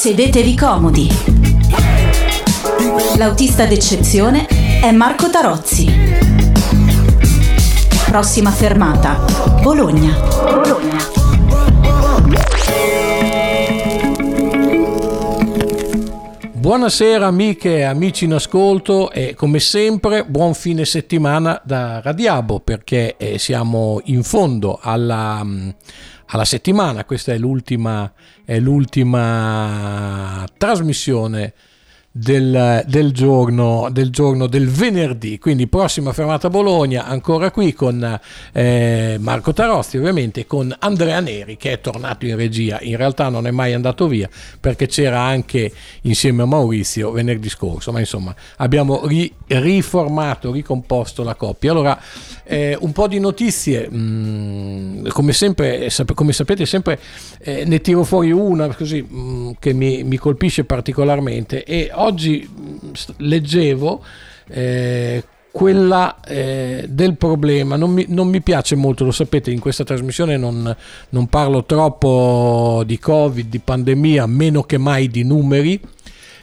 Sedetevi comodi. L'autista d'eccezione è Marco Tarozzi. Prossima fermata, Bologna. Bologna. Buonasera amiche e amici in ascolto e come sempre buon fine settimana da Radiabo perché eh, siamo in fondo alla, alla settimana, questa è l'ultima, è l'ultima trasmissione del, del, giorno, del, giorno, del venerdì. Quindi prossima fermata Bologna, ancora qui con eh, Marco Tarozzi, ovviamente con Andrea Neri che è tornato in regia. In realtà non è mai andato via perché c'era anche insieme a Maurizio venerdì scorso, ma insomma abbiamo ri, riformato, ricomposto la coppia. Allora, eh, un po' di notizie, mm, come sempre, come sapete sempre eh, ne tiro fuori una così mm, che mi, mi colpisce particolarmente e oggi leggevo eh, quella eh, del problema. Non mi, non mi, piace molto, lo sapete, in questa trasmissione non, non parlo troppo di Covid, di pandemia, meno che mai di numeri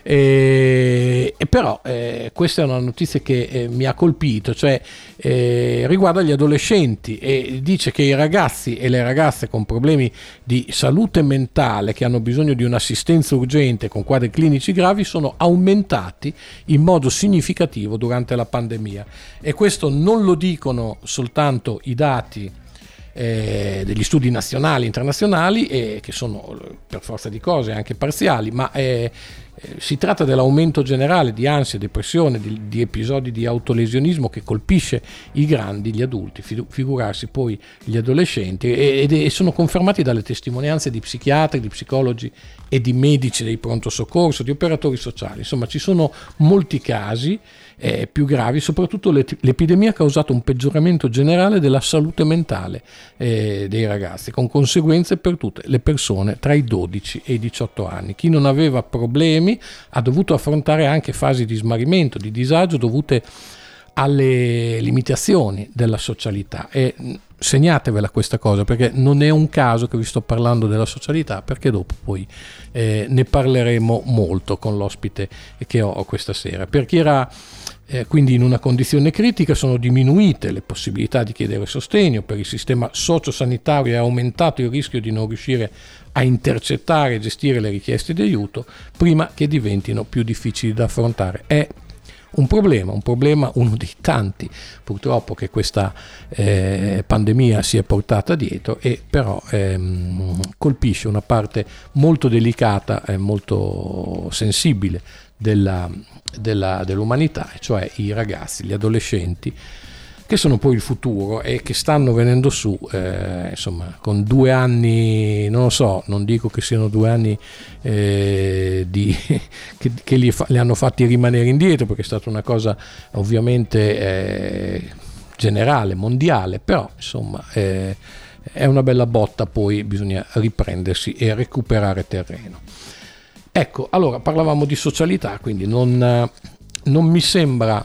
e, e però eh, questa è una notizia che eh, mi ha colpito, cioè eh, riguarda gli adolescenti e dice che i ragazzi e le ragazze con problemi di salute mentale che hanno bisogno di un'assistenza urgente con quadri clinici gravi sono aumentati in modo significativo durante la pandemia. E questo non lo dicono soltanto i dati eh, degli studi nazionali e internazionali, eh, che sono per forza di cose anche parziali, ma eh, eh, si tratta dell'aumento generale di ansia, depressione, di, di, episodi di autolesionismo che colpisce i grandi, gli adulti, figurarsi poi gli adolescenti, e, e sono confermati dalle testimonianze di psichiatri, di psicologi e di medici dei pronto soccorso, di operatori sociali. Insomma, ci sono molti casi eh, più gravi, soprattutto l'epidemia ha causato un peggioramento generale della salute mentale eh, dei ragazzi, con conseguenze per tutte le persone tra i 12 e i 18 anni. Chi non aveva problemi ha dovuto affrontare anche fasi di smarrimento, di disagio dovute alle limitazioni della socialità e segnatevela questa cosa perché non è un caso che vi sto parlando della socialità perché dopo poi eh, ne parleremo molto con l'ospite che ho questa sera per chi era eh, quindi in una condizione critica sono diminuite le possibilità di chiedere sostegno, per il sistema sociosanitario è aumentato il rischio di non riuscire a intercettare e gestire le richieste di aiuto prima che diventino più difficili da affrontare. È un problema, un problema uno dei tanti purtroppo che questa eh, pandemia si è portata dietro e però ehm, colpisce una parte molto delicata e molto sensibile della, della, dell'umanità, cioè i ragazzi, gli adolescenti, che sono poi il futuro e che stanno venendo su, eh, insomma, con due anni, non lo so, non dico che siano due anni eh, di, che, che li, fa, li, hanno fatti rimanere indietro, perché è stata una cosa ovviamente eh, generale, mondiale, però insomma eh, è una bella botta, poi bisogna riprendersi e recuperare terreno. Ecco, allora parlavamo di socialità, quindi non, non mi sembra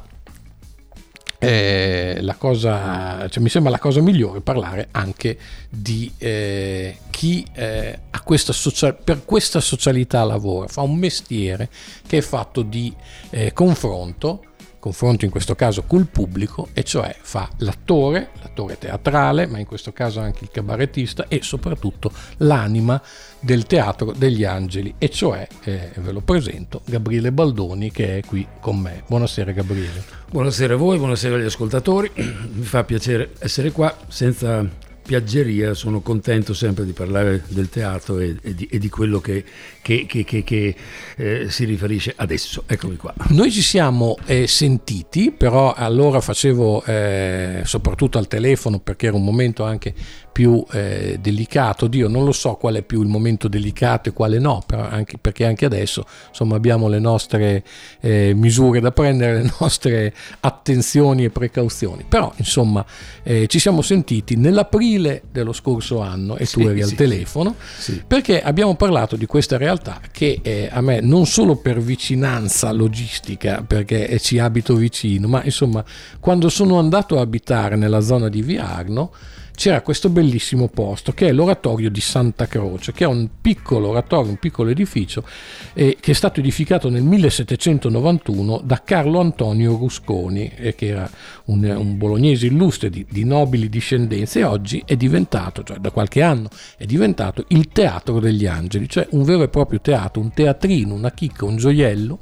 eh, la cosa, cioè mi sembra la cosa migliore parlare anche di eh, chi eh, questa social, per questa socialità lavora, fa un mestiere che è fatto di eh, confronto confronto in questo caso col pubblico, e cioè fa l'attore, l'attore teatrale, ma in questo caso anche il cabarettista e soprattutto l'anima del teatro degli angeli, e cioè, eh, ve lo presento, Gabriele Baldoni che è qui con me. Buonasera Gabriele. Buonasera a voi, buonasera agli ascoltatori, mi fa piacere essere qua senza piaggeria, sono contento sempre di parlare del teatro e, e, di, e di, quello che, che, che, che eh, si riferisce adesso. Eccomi qua. Noi ci siamo eh, sentiti, però allora facevo eh, soprattutto al telefono perché era un momento anche più eh, delicato. Dio, non lo so qual è più il momento delicato e quale no, anche, perché anche adesso insomma, abbiamo le nostre eh, misure da prendere, le nostre attenzioni e precauzioni. Però insomma eh, ci siamo sentiti nell'aprile dello scorso anno e sì, tu eri sì, al telefono sì. perché abbiamo parlato di questa realtà che eh, a me non solo per vicinanza logistica, perché ci abito vicino, ma insomma quando sono andato a abitare nella zona di Viarno, c'era questo bellissimo posto che è l'oratorio di Santa Croce, che è un piccolo oratorio, un piccolo edificio eh, che è stato edificato nel 1791 da Carlo Antonio Rusconi, eh, che era un, un bolognese illustre di, di, nobili discendenze e oggi è diventato, cioè da qualche anno è diventato il Teatro degli Angeli, cioè un vero e proprio teatro, un teatrino, una chicca, un gioiello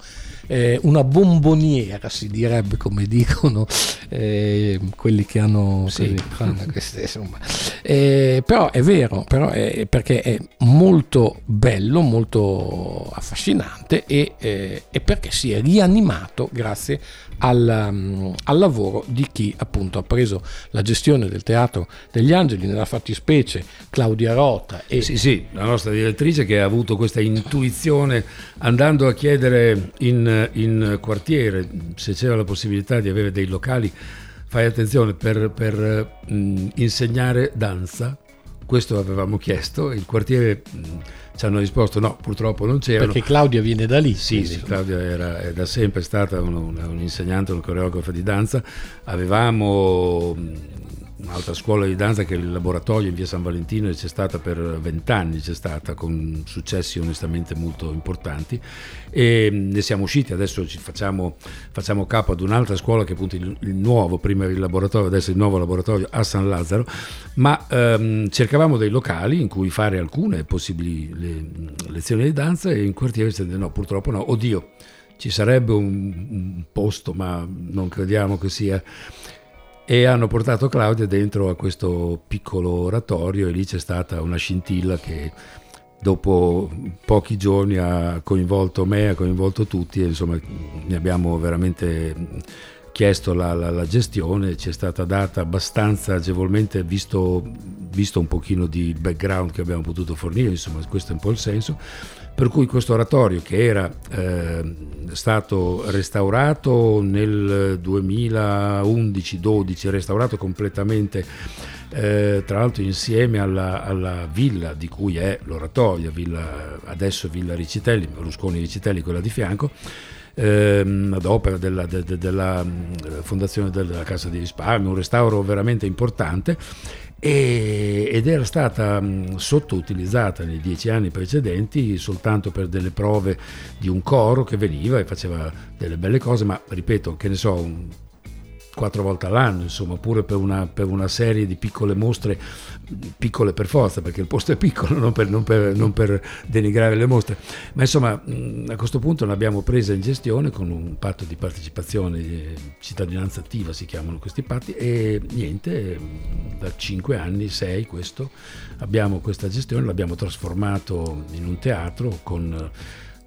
eh, una bomboniera, si direbbe come dicono eh, quelli che hanno sì. fanno queste, insomma. Eh, però è vero, però è, perché è molto bello, molto affascinante e, eh, e perché si è rianimato grazie al, um, al, lavoro di chi appunto ha preso la gestione del Teatro degli Angeli, nella fattispecie Claudia Rota. E... Sì, sì, la nostra direttrice che ha avuto questa intuizione andando a chiedere in, in quartiere se c'era la possibilità di avere dei locali, fai attenzione, per, per mh, insegnare danza. Questo avevamo chiesto, il quartiere... Mh, ci hanno risposto no, purtroppo non c'erano. Perché Claudia viene da lì. Sì, sì Claudia era, è da sempre stata un, un, un insegnante, un coreografo di danza. Avevamo un'altra scuola di danza che è il laboratorio in via San Valentino e c'è stata per vent'anni, c'è stata con successi onestamente molto importanti. E ne siamo usciti, adesso ci facciamo, facciamo capo ad un'altra scuola che è appunto il, il, nuovo, prima il laboratorio, adesso il nuovo laboratorio a San Lazzaro, ma ehm, cercavamo dei locali in cui fare alcune possibili le, lezioni di danza e in quartiere no, purtroppo no, oddio, ci sarebbe un, un posto ma non crediamo che sia e hanno portato Claudia dentro a questo piccolo oratorio e lì c'è stata una scintilla che dopo pochi giorni ha coinvolto me, ha coinvolto tutti e insomma ne abbiamo veramente chiesto la, la, la gestione, ci è stata data abbastanza agevolmente visto, visto un pochino di background che abbiamo potuto fornire, insomma questo è un po' il senso. Per cui questo oratorio che era eh, stato restaurato nel 2011-12, restaurato completamente, eh, tra l'altro insieme alla, alla, villa di cui è l'oratorio, villa, adesso Villa Ricitelli, Berlusconi Ricitelli, quella di fianco, ehm, ad opera della, de, de, della mm, fondazione della Casa di Risparmio, un restauro veramente importante ed era stata mh, sottoutilizzata nei dieci anni precedenti soltanto per delle prove di un coro che veniva e faceva delle belle cose, ma ripeto, che ne so, quattro volte all'anno, insomma, pure per una, per una, serie di piccole mostre, piccole per forza, perché il posto è piccolo, non per, non per, non per denigrare le mostre, ma insomma a questo punto l'abbiamo presa in gestione con un patto di partecipazione, di cittadinanza attiva si chiamano questi patti, e niente, da cinque anni, sei questo, abbiamo questa gestione, l'abbiamo trasformato in un teatro con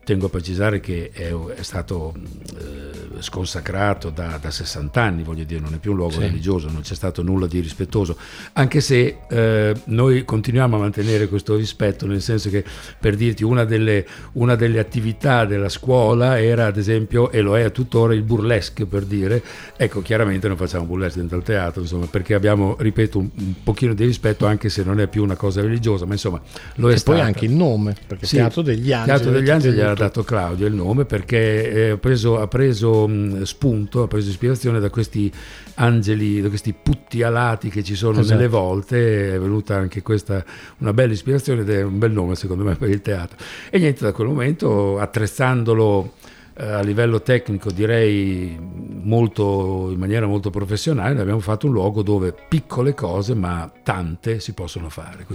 Tengo a precisare che è, è stato eh, sconsacrato da, da, 60 anni, voglio dire, non è più un luogo sì. religioso, non c'è stato nulla di rispettoso, anche se eh, noi continuiamo a mantenere questo rispetto, nel senso che per dirti una delle, una delle, attività della scuola era ad esempio, e lo è tuttora, il burlesque per dire, ecco chiaramente non facciamo burlesque dentro al teatro, insomma, perché abbiamo, ripeto, un, un pochino di rispetto anche se non è più una cosa religiosa, ma insomma lo è e stato. poi anche il nome, perché sì, Teatro degli Angeli. Teatro degli Angeli ha dato Claudio il nome perché eh, ha preso, ha preso spunto, ha preso ispirazione da questi angeli, da questi putti alati che ci sono esatto. nelle volte, è venuta anche questa una bella ispirazione ed è un bel nome secondo me per il teatro. E niente, da quel momento attrezzandolo a livello tecnico direi molto, in maniera molto professionale abbiamo fatto un luogo dove piccole cose ma tante si possono fare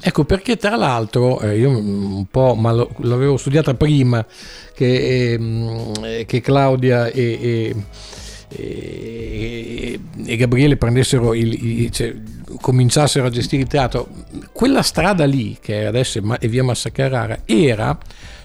ecco perché tra l'altro eh, io un po' ma lo, l'avevo studiata prima che, eh, che Claudia e, e, e, Gabriele prendessero il, il cioè, cominciassero a gestire il teatro quella strada lì che adesso è via Massa Carrara era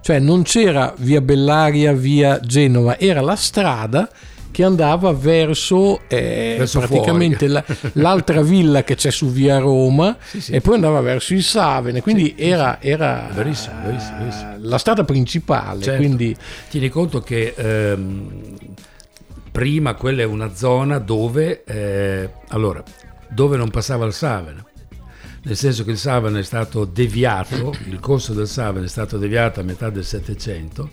cioè non c'era via Bellaria, via Genova, era la strada che andava verso, eh, verso praticamente la, l'altra villa che c'è su via Roma sì, sì. e poi andava verso il Savene, quindi sì, era, era verissimo, verissimo, verissimo. la strada principale. Certo. Quindi... Tieni conto che ehm, prima quella è una zona dove, eh, allora, dove non passava il Savene nel senso che il Savane è stato deviato, il corso del Savane è stato deviato a metà del Settecento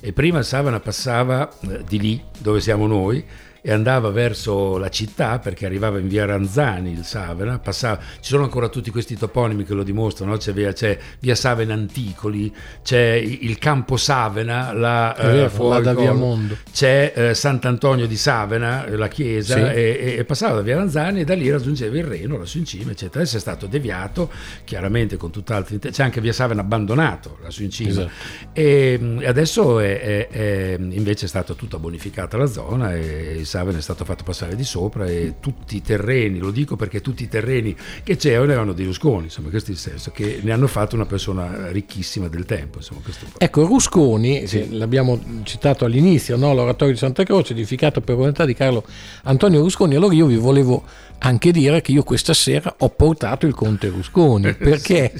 e prima il Savana passava eh, di lì dove siamo noi e andava verso la città perché arrivava in via Ranzani il Savena, passava, ci sono ancora tutti questi toponimi che lo dimostrano, no? c'è, via, c'è, via, Savena Anticoli, c'è il campo Savena, là, vero, fuori, da via Mondo. c'è eh, Sant'Antonio di Savena, la chiesa, sì. e, e, passava da via Ranzani e da lì raggiungeva il Reno, lassù in cima, eccetera. Adesso è stato deviato, chiaramente con tutt'altri, c'è anche via Savena abbandonato lassù in cima. Esatto. E, e adesso è, è, è, invece è stata tutta bonificata la zona e Savena è stato fatto passare di sopra e tutti i terreni, lo dico perché tutti i terreni che c'erano erano dei Rusconi, insomma questo è il senso, che ne hanno fatto una persona ricchissima del tempo. Insomma, ecco, Rusconi, sì. l'abbiamo citato all'inizio, no? l'oratorio di Santa Croce, edificato per volontà di Carlo Antonio Rusconi, allora io vi volevo anche dire che io questa sera ho portato il conte Rusconi, perché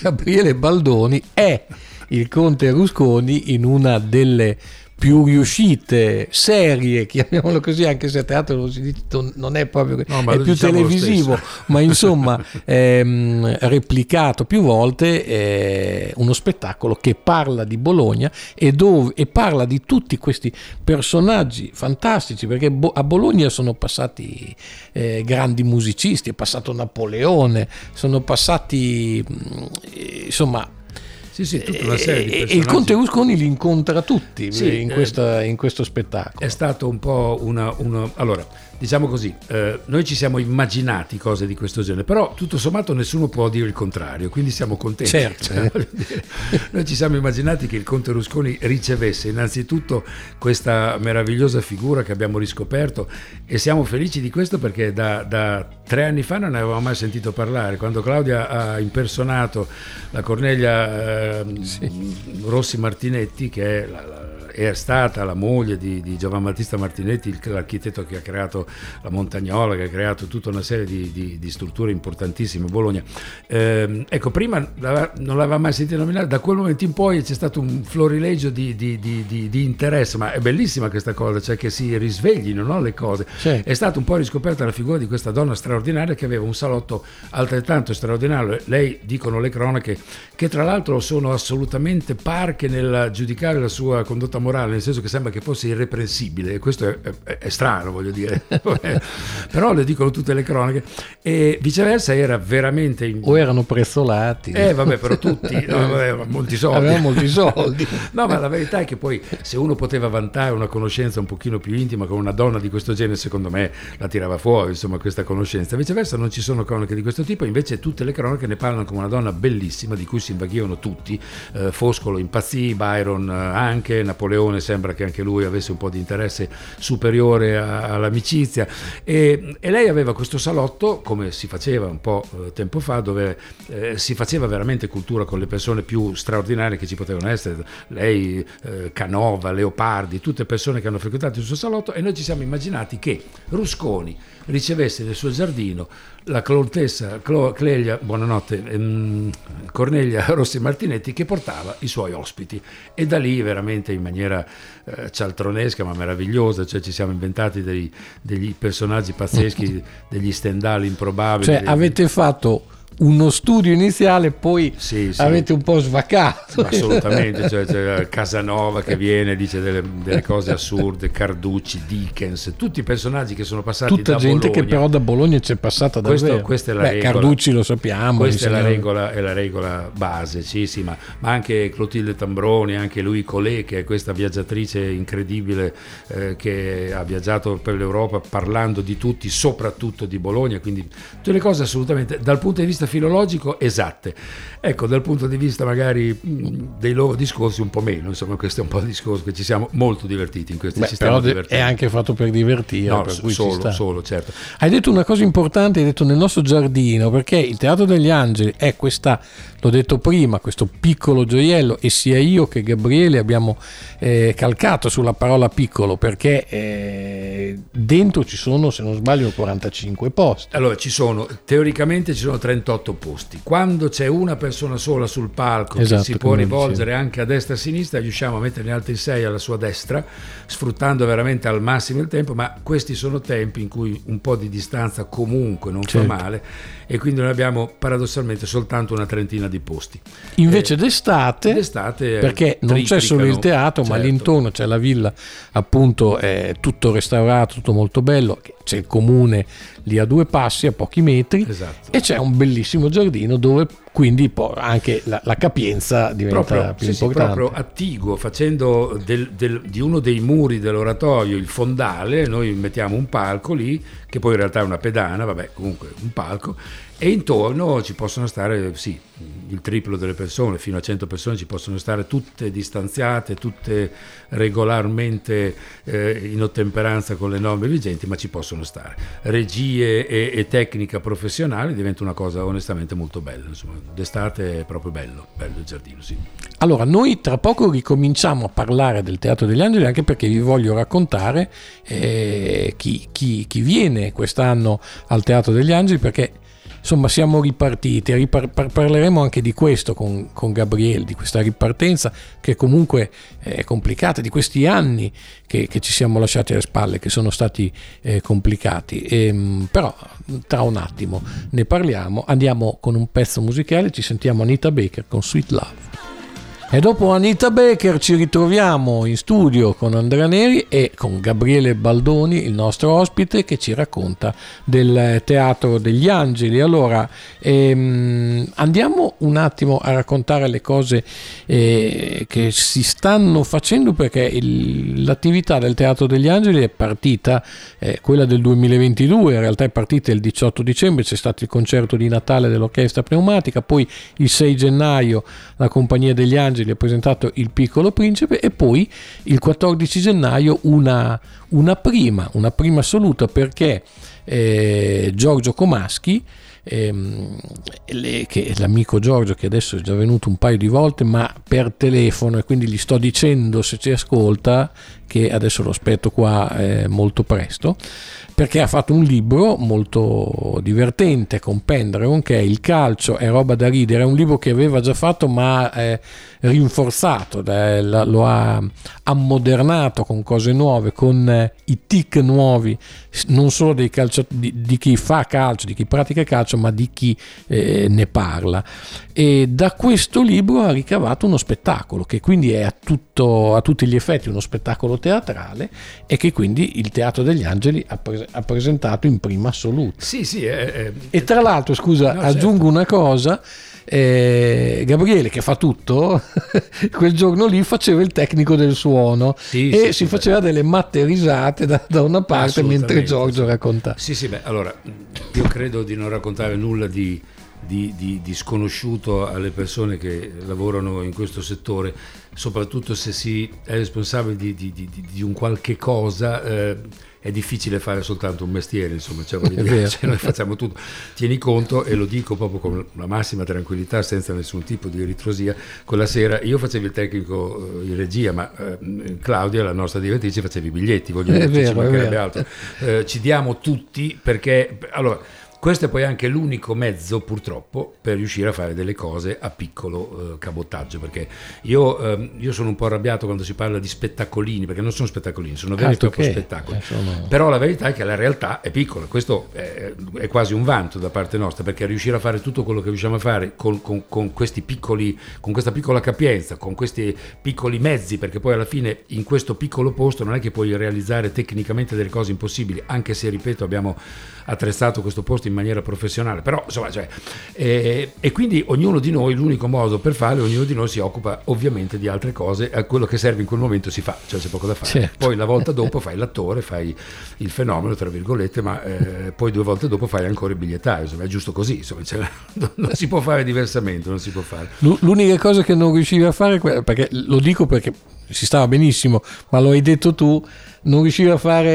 Gabriele Baldoni è il conte Rusconi in una delle più riuscite serie, chiamiamolo così, anche se a teatro non, si dice, non è proprio no, è più diciamo televisivo, ma insomma ehm, replicato più volte eh, uno spettacolo che parla di Bologna e, dove, e parla di tutti questi personaggi fantastici, perché a Bologna sono passati eh, grandi musicisti, è passato Napoleone, sono passati insomma sì, sì, tutta una serie di personaggi. E il Conte Rusconi li incontra tutti sì, in, questa, in, questo spettacolo. È stato un po' una... una allora, diciamo così, eh, noi ci siamo immaginati cose di questo genere, però tutto sommato nessuno può dire il contrario, quindi siamo contenti. Certo. Cioè, noi ci siamo immaginati che il Conte Rusconi ricevesse innanzitutto questa meravigliosa figura che abbiamo riscoperto e siamo felici di questo perché da, da tre anni fa non ne avevamo mai sentito parlare. Quando Claudia ha impersonato la Cornelia eh, sì. Rossi Martinetti, che è la, la è stata la moglie di, di Giovan Battista Martinetti, l'architetto che ha creato la Montagnola, che ha creato tutta una serie di, di, di strutture importantissime a Bologna. Eh, ecco, prima non l'aveva mai sentito nominare, da quel momento in poi c'è stato un florilegio di, interesse, ma è bellissima questa cosa, cioè che si risveglino no, le cose. Sì. È stata un po' riscoperta la figura di questa donna straordinaria che aveva un salotto altrettanto straordinario. Lei, dicono le cronache, che tra l'altro sono assolutamente parche nel giudicare la sua condotta morale, nel senso che sembra che fosse irreprensibile, e questo è, è, è strano, voglio dire, però le dicono tutte le cronache, e viceversa era veramente... In... O erano prezzolati. Eh vabbè, però tutti, no, vabbè, molti soldi. Aveva molti soldi. no, ma la verità è che poi se uno poteva vantare una conoscenza un pochino più intima con una donna di questo genere, secondo me la tirava fuori, insomma, questa conoscenza. Viceversa non ci sono cronache di questo tipo, invece tutte le cronache ne parlano come una donna bellissima, di cui si invaghivano tutti. Eh, Foscolo impazzì, Byron eh, anche, Napoleone Napoleone sembra che anche lui avesse un po' di interesse superiore a, all'amicizia. E, e, lei aveva questo salotto come si faceva un po' eh, tempo fa dove eh, si faceva veramente cultura con le persone più straordinarie che ci potevano essere lei, eh, Canova, Leopardi tutte persone che hanno frequentato il suo salotto e noi ci siamo immaginati che Rusconi ricevesse nel suo giardino la contessa Clelia, buonanotte, ehm, Cornelia Rossi Martinetti che portava i suoi ospiti e da lì veramente in maniera eh, cialtronesca ma meravigliosa, cioè ci siamo inventati dei, degli personaggi pazzeschi, degli stendali improbabili. Cioè avete fatto uno studio iniziale, poi sì, sì. avete un po' svaccato. Assolutamente, cioè, c'è Casanova che viene, dice delle, delle, cose assurde, Carducci, Dickens, tutti i personaggi che sono passati Tutta da gente Bologna. che però da Bologna c'è passata davvero. Questo, questa è la Beh, regola. Carducci lo sappiamo. Questa è la, regola, è la, regola, base, sì, sì, ma, ma, anche Clotilde Tambroni, anche lui Collet, che è questa viaggiatrice incredibile eh, che ha viaggiato per l'Europa parlando di tutti, soprattutto di Bologna, quindi tutte le cose assolutamente dal punto di vista filologico esatte. Ecco, dal punto di vista magari dei loro discorsi un po' meno, insomma questo è un po' il discorso che ci siamo molto divertiti in questi Beh, sistemi. Però è anche fatto per divertire. No, per solo, solo, certo. Hai detto una cosa importante, hai detto nel nostro giardino, perché il Teatro degli Angeli è questa, l'ho detto prima, questo piccolo gioiello e sia io che Gabriele abbiamo eh, calcato sulla parola piccolo perché eh, dentro ci sono, se non sbaglio, 45 posti. Allora, ci sono, teoricamente ci sono 38 otto posti. Quando c'è una persona sola sul palco Esatto, che si può rivolgere dicevo. anche a destra e a sinistra, riusciamo a metterne altri sei alla sua destra, sfruttando veramente al massimo il tempo, ma questi sono tempi in cui un po' di distanza comunque non Certo. fa male e quindi noi abbiamo paradossalmente soltanto una trentina di posti. Invece Eh, d'estate, d'estate, eh, perché non c'è solo il teatro, ma certo. all'intorno c'è la villa, appunto, è tutto restaurato, tutto molto bello. C'è il comune lì a due passi, a pochi metri, Esatto. e c'è un bellissimo giardino dove quindi anche la, la capienza diventa proprio, più sì, sì, importante. proprio attiguo, facendo del- del- di uno dei muri dell'oratorio il fondale, noi mettiamo un palco lì, che poi in realtà è una pedana, vabbè, comunque un palco, e intorno ci possono stare, sì, il triplo delle persone, fino a 100 persone ci possono stare tutte distanziate, tutte regolarmente eh, in ottemperanza con le norme vigenti, ma ci possono stare. Regie e, e tecnica professionale diventa una cosa onestamente molto bella, insomma, d'estate è proprio bello, bello il giardino, sì. Allora, noi tra poco ricominciamo a parlare del Teatro degli Angeli anche perché vi voglio raccontare eh, chi, chi- chi viene quest'anno al Teatro degli Angeli perché insomma siamo ripartiti, ripar- par- parleremo anche di questo con, con Gabriele, di questa ripartenza che comunque è complicata, di questi anni che, che ci siamo lasciati alle spalle, che sono stati eh, complicati. Ehm, però tra un attimo ne parliamo, andiamo con un pezzo musicale, ci sentiamo Anita Baker con Sweet Love. E dopo Anita Baker ci ritroviamo in studio con Andrea Neri e con Gabriele Baldoni, il nostro ospite, che ci racconta del Teatro degli Angeli. Allora, ehm, andiamo un attimo a raccontare le cose eh, che si stanno facendo perché il- l'attività del Teatro degli Angeli è partita, eh, quella del 2022, in realtà è partita il 18 dicembre, c'è stato il concerto di Natale dell'Orchestra Pneumatica, poi il 6 gennaio la Compagnia degli Angeli ha presentato Il Piccolo Principe e poi il 14 gennaio una, una prima, una prima assoluta perché eh, Giorgio Comaschi ehm, che è l'amico Giorgio che adesso è già venuto un paio di volte ma per telefono e quindi gli sto dicendo se ci ascolta che adesso lo aspetto qua eh, molto presto perché ha fatto un libro molto divertente con Pendragon che è Il calcio è roba da ridere, è un libro che aveva già fatto ma eh, rinforzato, eh, lo ha ammodernato con cose nuove, con eh, i tic nuovi, non solo calcio- di, di chi fa calcio, di chi pratica calcio, ma di chi eh, ne parla. E da questo libro ha ricavato uno spettacolo che quindi è a, tutto- a tutti gli effetti uno spettacolo teatrale e che quindi il Teatro degli Angeli ha, pres- ha presentato in prima assoluta. Sì, sì, è- è- E tra l'altro, scusa, No, aggiungo una cosa. eh, Gabriele che fa tutto quel giorno lì faceva il tecnico del suono Sì, e sì, si sì, faceva delle matte risate da, da una parte mentre Giorgio raccontava Sì, sì, beh, allora io credo di non raccontare nulla di, di- di- di sconosciuto alle persone che lavorano in questo settore, soprattutto se si è responsabile di, di- un qualche cosa. eh, è difficile fare soltanto un mestiere, insomma, cioè, dire, cioè, noi facciamo tutto. Tieni conto, e lo dico proprio con la massima tranquillità, senza nessun tipo di ritrosia, quella sera io facevo il tecnico eh, in regia, ma eh, Claudia, la nostra direttrice, faceva i biglietti, voglio dire, ci mancherebbe altro. Eh, ci diamo tutti perché allora questo è poi anche l'unico mezzo purtroppo per riuscire a fare delle cose a piccolo eh, cabotaggio perché io, ehm, io sono un po' arrabbiato quando si parla di spettacolini perché non sono spettacolini sono veri e proprio che, spettacoli. eh, sono- però la verità è che la realtà è piccola questo è, è quasi un vanto da parte nostra perché riuscire a fare tutto quello che riusciamo a fare con, con- con questi piccoli con questa piccola capienza con questi piccoli mezzi perché poi alla fine in questo piccolo posto non è che puoi realizzare tecnicamente delle cose impossibili anche se ripeto abbiamo attrezzato questo posto in maniera professionale però insomma cioè, eh, e quindi ognuno di noi l'unico modo per fare ognuno di noi si occupa ovviamente di altre cose e quello che serve in quel momento si fa cioè c'è poco da fare Certo. poi la volta dopo fai l'attore fai il fenomeno tra virgolette ma eh, poi due volte dopo fai ancora il bigliettaio insomma è giusto così insomma, cioè, non, non si può fare diversamente non si può fare L'u- L'unica cosa che non riuscivi a fare, perché lo dico perché si stava benissimo, ma lo hai detto tu, non riuscivi a fare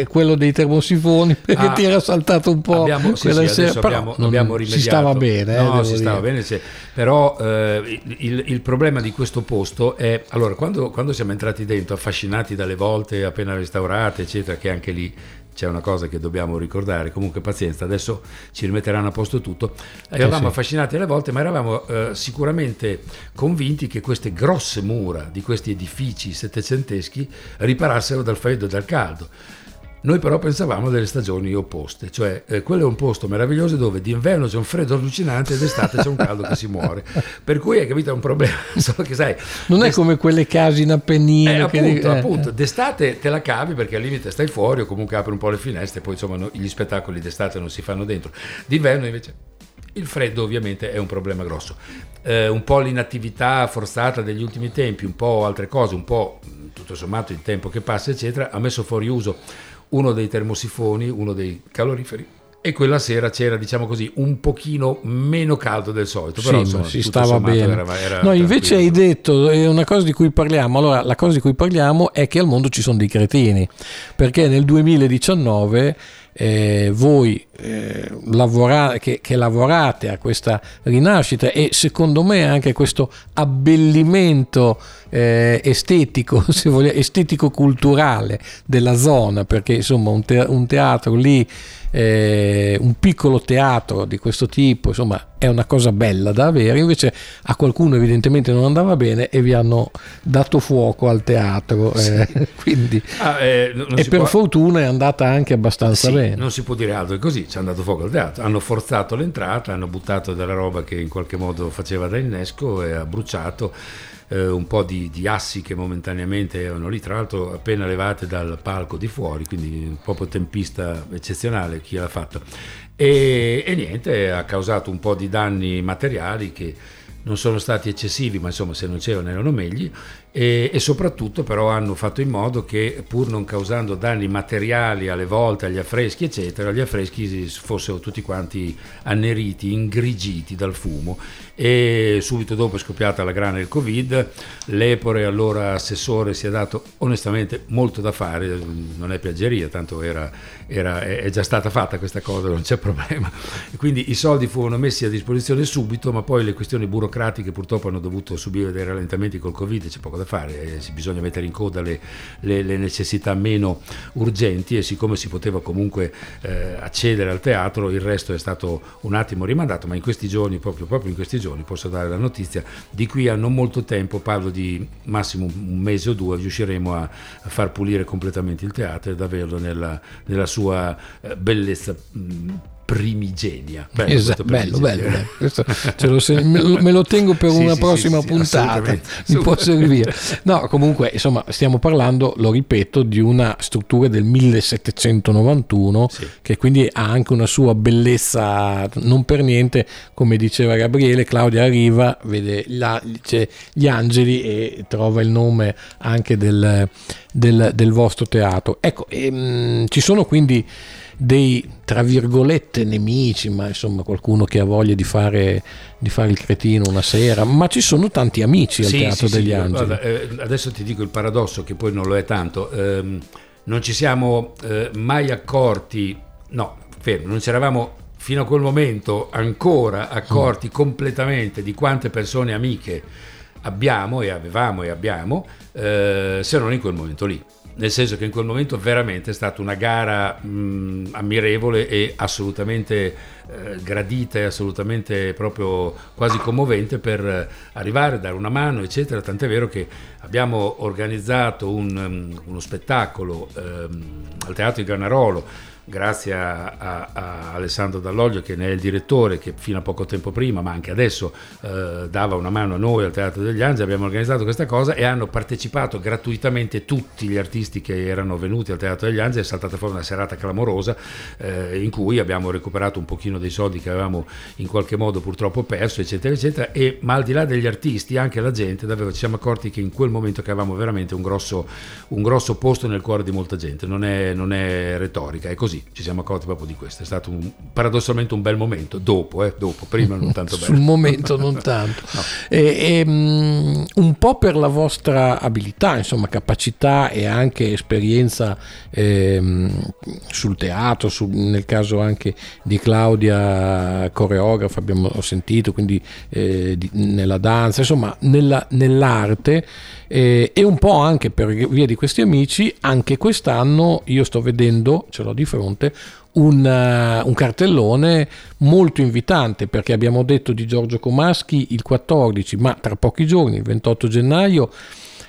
eh, quello dei termosifoni perché Ah, ti era saltato un po' abbiamo, sì, sì, sera, abbiamo, non- abbiamo si stava bene. eh, no, si stava bene, sì. però eh, il, il problema di questo posto è, allora, quando, quando siamo entrati dentro, affascinati dalle volte appena restaurate, eccetera, che anche lì c'è una cosa che dobbiamo ricordare, comunque pazienza, adesso ci rimetteranno a posto tutto. Eravamo sì. affascinati alle volte, ma eravamo eh, sicuramente convinti che queste grosse mura di questi edifici settecenteschi riparassero dal freddo e dal caldo. Noi però pensavamo delle stagioni opposte, cioè eh, quello è un posto meraviglioso dove d'inverno c'è un freddo allucinante e d'estate c'è un caldo che si muore. Per cui hai capito è un problema, solo che sai... Non è come quelle case in Appennino. eh, che- appunto, eh, appunto, d'estate te la cavi perché al limite stai fuori o comunque apri un po' le finestre, poi insomma no- gli spettacoli d'estate non si fanno dentro. D'inverno invece il freddo ovviamente è un problema grosso. Eh, un po' l'inattività forzata degli ultimi tempi, un po' altre cose, un po' tutto sommato il tempo che passa eccetera, ha messo fuori uso uno dei termosifoni, uno dei caloriferi e quella sera c'era diciamo così un pochino meno caldo del solito, però Sì, insomma, ma si stava sommato bene. era- era no, invece hai detto è una cosa di cui parliamo. Allora, la cosa di cui parliamo è che al mondo ci sono dei cretini, perché nel 2019 eh, voi eh, lavora- che, che lavorate a questa rinascita e secondo me anche questo abbellimento eh, estetico, se vogliamo, estetico-culturale della zona, perché insomma un, te- un teatro lì eh, un piccolo teatro di questo tipo, insomma, è una cosa bella da avere. Invece a qualcuno evidentemente non andava bene e vi hanno dato fuoco al teatro. eh, quindi, Ah, eh, e per può- fortuna è andata anche abbastanza Sì, bene. non si può dire altro, è così, ci hanno dato fuoco al teatro, hanno forzato l'entrata, hanno buttato della roba che in qualche modo faceva da innesco e ha bruciato eh, un po' di, di assi che momentaneamente erano lì, tra l'altro appena levate dal palco di fuori, quindi proprio tempista eccezionale chi l'ha fatto. E, e niente, ha causato un po' di danni materiali che non sono stati eccessivi, ma insomma se non c'erano erano meglio, e, e soprattutto però hanno fatto in modo che pur non causando danni materiali alle volte agli affreschi eccetera, gli affreschi fossero tutti quanti anneriti, ingrigiti dal fumo e subito dopo è scoppiata la grana del covid, l'Epore allora assessore si è dato onestamente molto da fare, non è piaggeria, tanto era, era- è già stata fatta questa cosa, non c'è problema, e quindi i soldi furono messi a disposizione subito, ma poi le questioni burocratiche purtroppo hanno dovuto subire dei rallentamenti col Covid, c'è poco da fare, eh, bisogna mettere in coda le, le- le necessità meno urgenti e siccome si poteva comunque eh, accedere al teatro, il resto è stato un attimo rimandato, ma in questi giorni, proprio, proprio in questi giorni, posso dare la notizia, di qui a non molto tempo, parlo di massimo un mese o due, riusciremo a, far pulire completamente il teatro ed averlo nella, nella sua eh, bellezza mh, primigenia. Bello Esatto, bello, bello, bello. Questo lo se- me, lo, me lo tengo per Sì, una sì, prossima sì, puntata. Mi può servire. No, comunque, insomma, stiamo parlando, lo ripeto, di una struttura del 1791 Sì. che quindi ha anche una sua bellezza, non per niente, come diceva Gabriele, Claudia arriva, vede là, c'è gli angeli e trova il nome anche del, del- del vostro teatro. Ecco, ehm, ci sono quindi dei tra virgolette nemici, ma insomma qualcuno che ha voglia di fare, di fare il cretino una sera, ma ci sono tanti amici al Sì, Teatro sì, degli sì, Angeli. guarda, eh, adesso ti dico il paradosso, che poi non lo è tanto. ehm, non ci siamo eh, mai accorti, no, fermo, non ci eravamo fino a quel momento ancora accorti completamente di quante persone amiche abbiamo e avevamo e abbiamo, eh, se non in quel momento lì. Nel senso che in quel momento veramente è stata una gara mh, ammirevole e assolutamente eh, gradita e assolutamente proprio quasi commovente per arrivare, dare una mano, eccetera. Tant'è vero che abbiamo organizzato un, um, uno spettacolo ehm, al Teatro di Granarolo grazie a, a- a Alessandro Dall'Oglio che ne è il direttore che fino a poco tempo prima ma anche adesso eh, dava una mano a noi al Teatro degli Angeli. Abbiamo organizzato questa cosa e hanno partecipato gratuitamente tutti gli artisti che erano venuti al Teatro degli Angeli. È saltata fuori una serata clamorosa eh, in cui abbiamo recuperato un pochino dei soldi che avevamo in qualche modo purtroppo perso eccetera eccetera. E ma al di là degli artisti anche la gente davvero ci siamo accorti che in quel momento che avevamo veramente un grosso, un grosso posto nel cuore di molta gente. Non è, non è retorica è così così, ci siamo accorti proprio di questo. È stato un, paradossalmente un bel momento, dopo, eh, dopo prima non tanto bello. Sul momento non tanto. no. e, e, um, un po' per la vostra abilità, insomma, capacità e anche esperienza eh, sul teatro, su, nel caso anche di Claudia, coreografa, abbiamo sentito, quindi eh, di, nella danza, insomma, nella, nell'arte eh, e un po' anche per via di questi amici, anche quest'anno io sto vedendo, ce l'ho di fronte, un, uh, un, cartellone molto invitante perché abbiamo detto di Giorgio Comaschi il 14, ma tra pochi giorni, il 28 gennaio,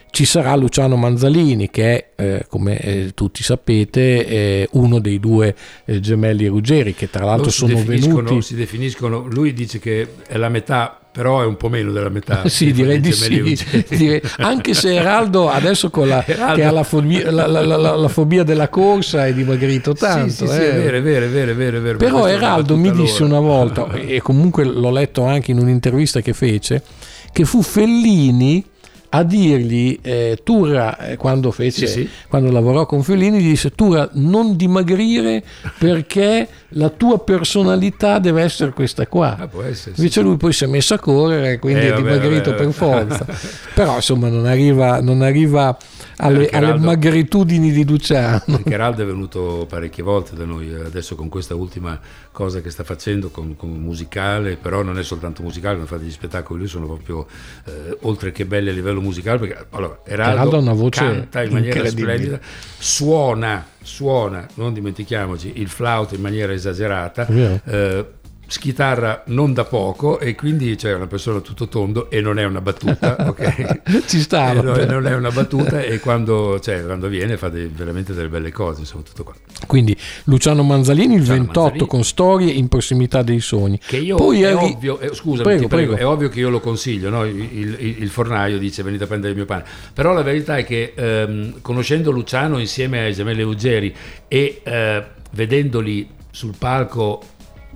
ci sarà Luciano Manzalini che è, eh, come eh, tutti sapete, eh, uno dei due eh, gemelli Ruggeri che tra l'altro sono venuti... Si definiscono, lui dice che è la metà però è un po' meno della metà. sì, direi di sì. Direi, anche se Eraldo adesso con la, Eraldo... che ha la fobia, la, la, la fobia, della corsa è dimagrito tanto. Sì, sì, sì è eh. vero, è vero, è vero, è vero. Però Eraldo mi disse una volta, e comunque l'ho letto anche in un'intervista che fece, che fu Fellini a dirgli, eh, Tura, eh, quando, fece, sì, sì. quando lavorò con Fellini, gli disse Tura non dimagrire perché la tua personalità deve essere questa qua. Ah, essere, Invece sì. lui poi si è messo a correre, quindi eh, è dimagrito vabbè, vabbè. per forza. Però insomma non arriva, non arriva alle, alle magritudini di Luciano. Geraldo è venuto parecchie volte da noi, adesso con questa ultima cosa che sta facendo con, con musicale, però non è soltanto musicale, ma fa degli spettacoli, lui sono proprio eh, oltre che belli a livello musicale, perché allora, Eraldo, ha una voce canta in maniera splendida, suona, suona, non dimentichiamoci, il flauto in maniera esagerata, eh, schitarra non da poco e quindi c'è una persona tutto tondo e non è una battuta, ok? Ci sta. Non, non, è una battuta e quando, cioè, quando viene fa dei, veramente delle belle cose, insomma, tutto qua. Quindi Luciano Manzalini il Luciano 28 Manzalini, con storie in prossimità dei sogni. Che io Poi è, eri... ovvio, eh, scusami, prego, prego, è ovvio che io lo consiglio, no? il, il, il, fornaio dice venite a prendere il mio pane, però la verità è che ehm, conoscendo Luciano insieme ai gemelli Ruggeri e eh, vedendoli sul palco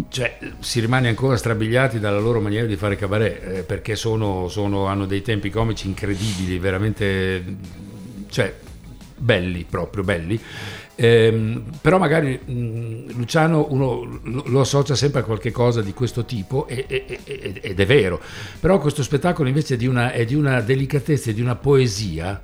cioè, si rimane ancora strabiliati dalla loro maniera di fare cabaret, eh, perché sono, sono, hanno dei tempi comici incredibili, veramente cioè, belli, proprio belli. Eh, però magari mh, Luciano uno lo, associa sempre a qualche cosa di questo tipo e, e, e, ed è vero, però questo spettacolo invece è di una, è di una delicatezza di una poesia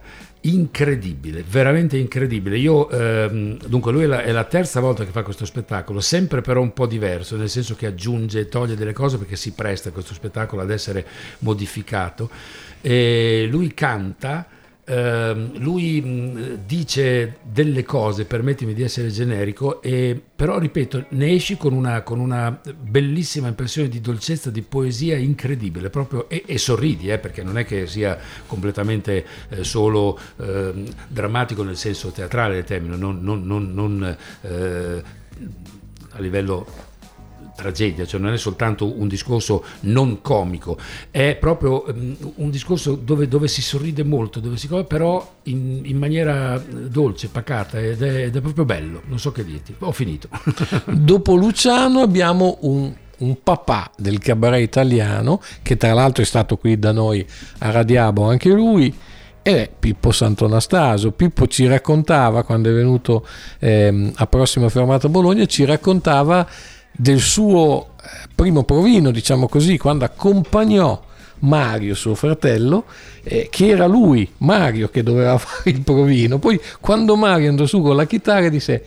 incredibile, veramente incredibile. Io, ehm, dunque, lui è la, è la, terza volta che fa questo spettacolo, sempre però un po' diverso, nel senso che aggiunge e toglie delle cose perché si presta questo spettacolo ad essere modificato. E lui canta Uh, lui dice delle cose, permettimi di essere generico, e, però ripeto, ne esci con una, con una, bellissima impressione di dolcezza, di poesia incredibile, proprio, e, e sorridi, eh, perché non è che sia completamente eh, solo eh, drammatico nel senso teatrale del termine, non, non, non, non eh, a livello tragedia, cioè non è soltanto un discorso non comico, è proprio um, un discorso dove, dove, si sorride molto, dove si però in, in maniera dolce, pacata ed è, ed è, proprio bello, non so che dirti, ho finito. Dopo Luciano abbiamo un, un papà del cabaret italiano che tra l'altro è stato qui da noi a Radiabo anche lui ed è Pippo Sant'Anastasio. Pippo ci raccontava, quando è venuto ehm, a prossima fermata a Bologna, ci raccontava del suo eh, primo provino, diciamo così, quando accompagnò Mario, suo fratello, eh, che era lui, Mario, che doveva fare il provino. Poi quando Mario andò su con la chitarra disse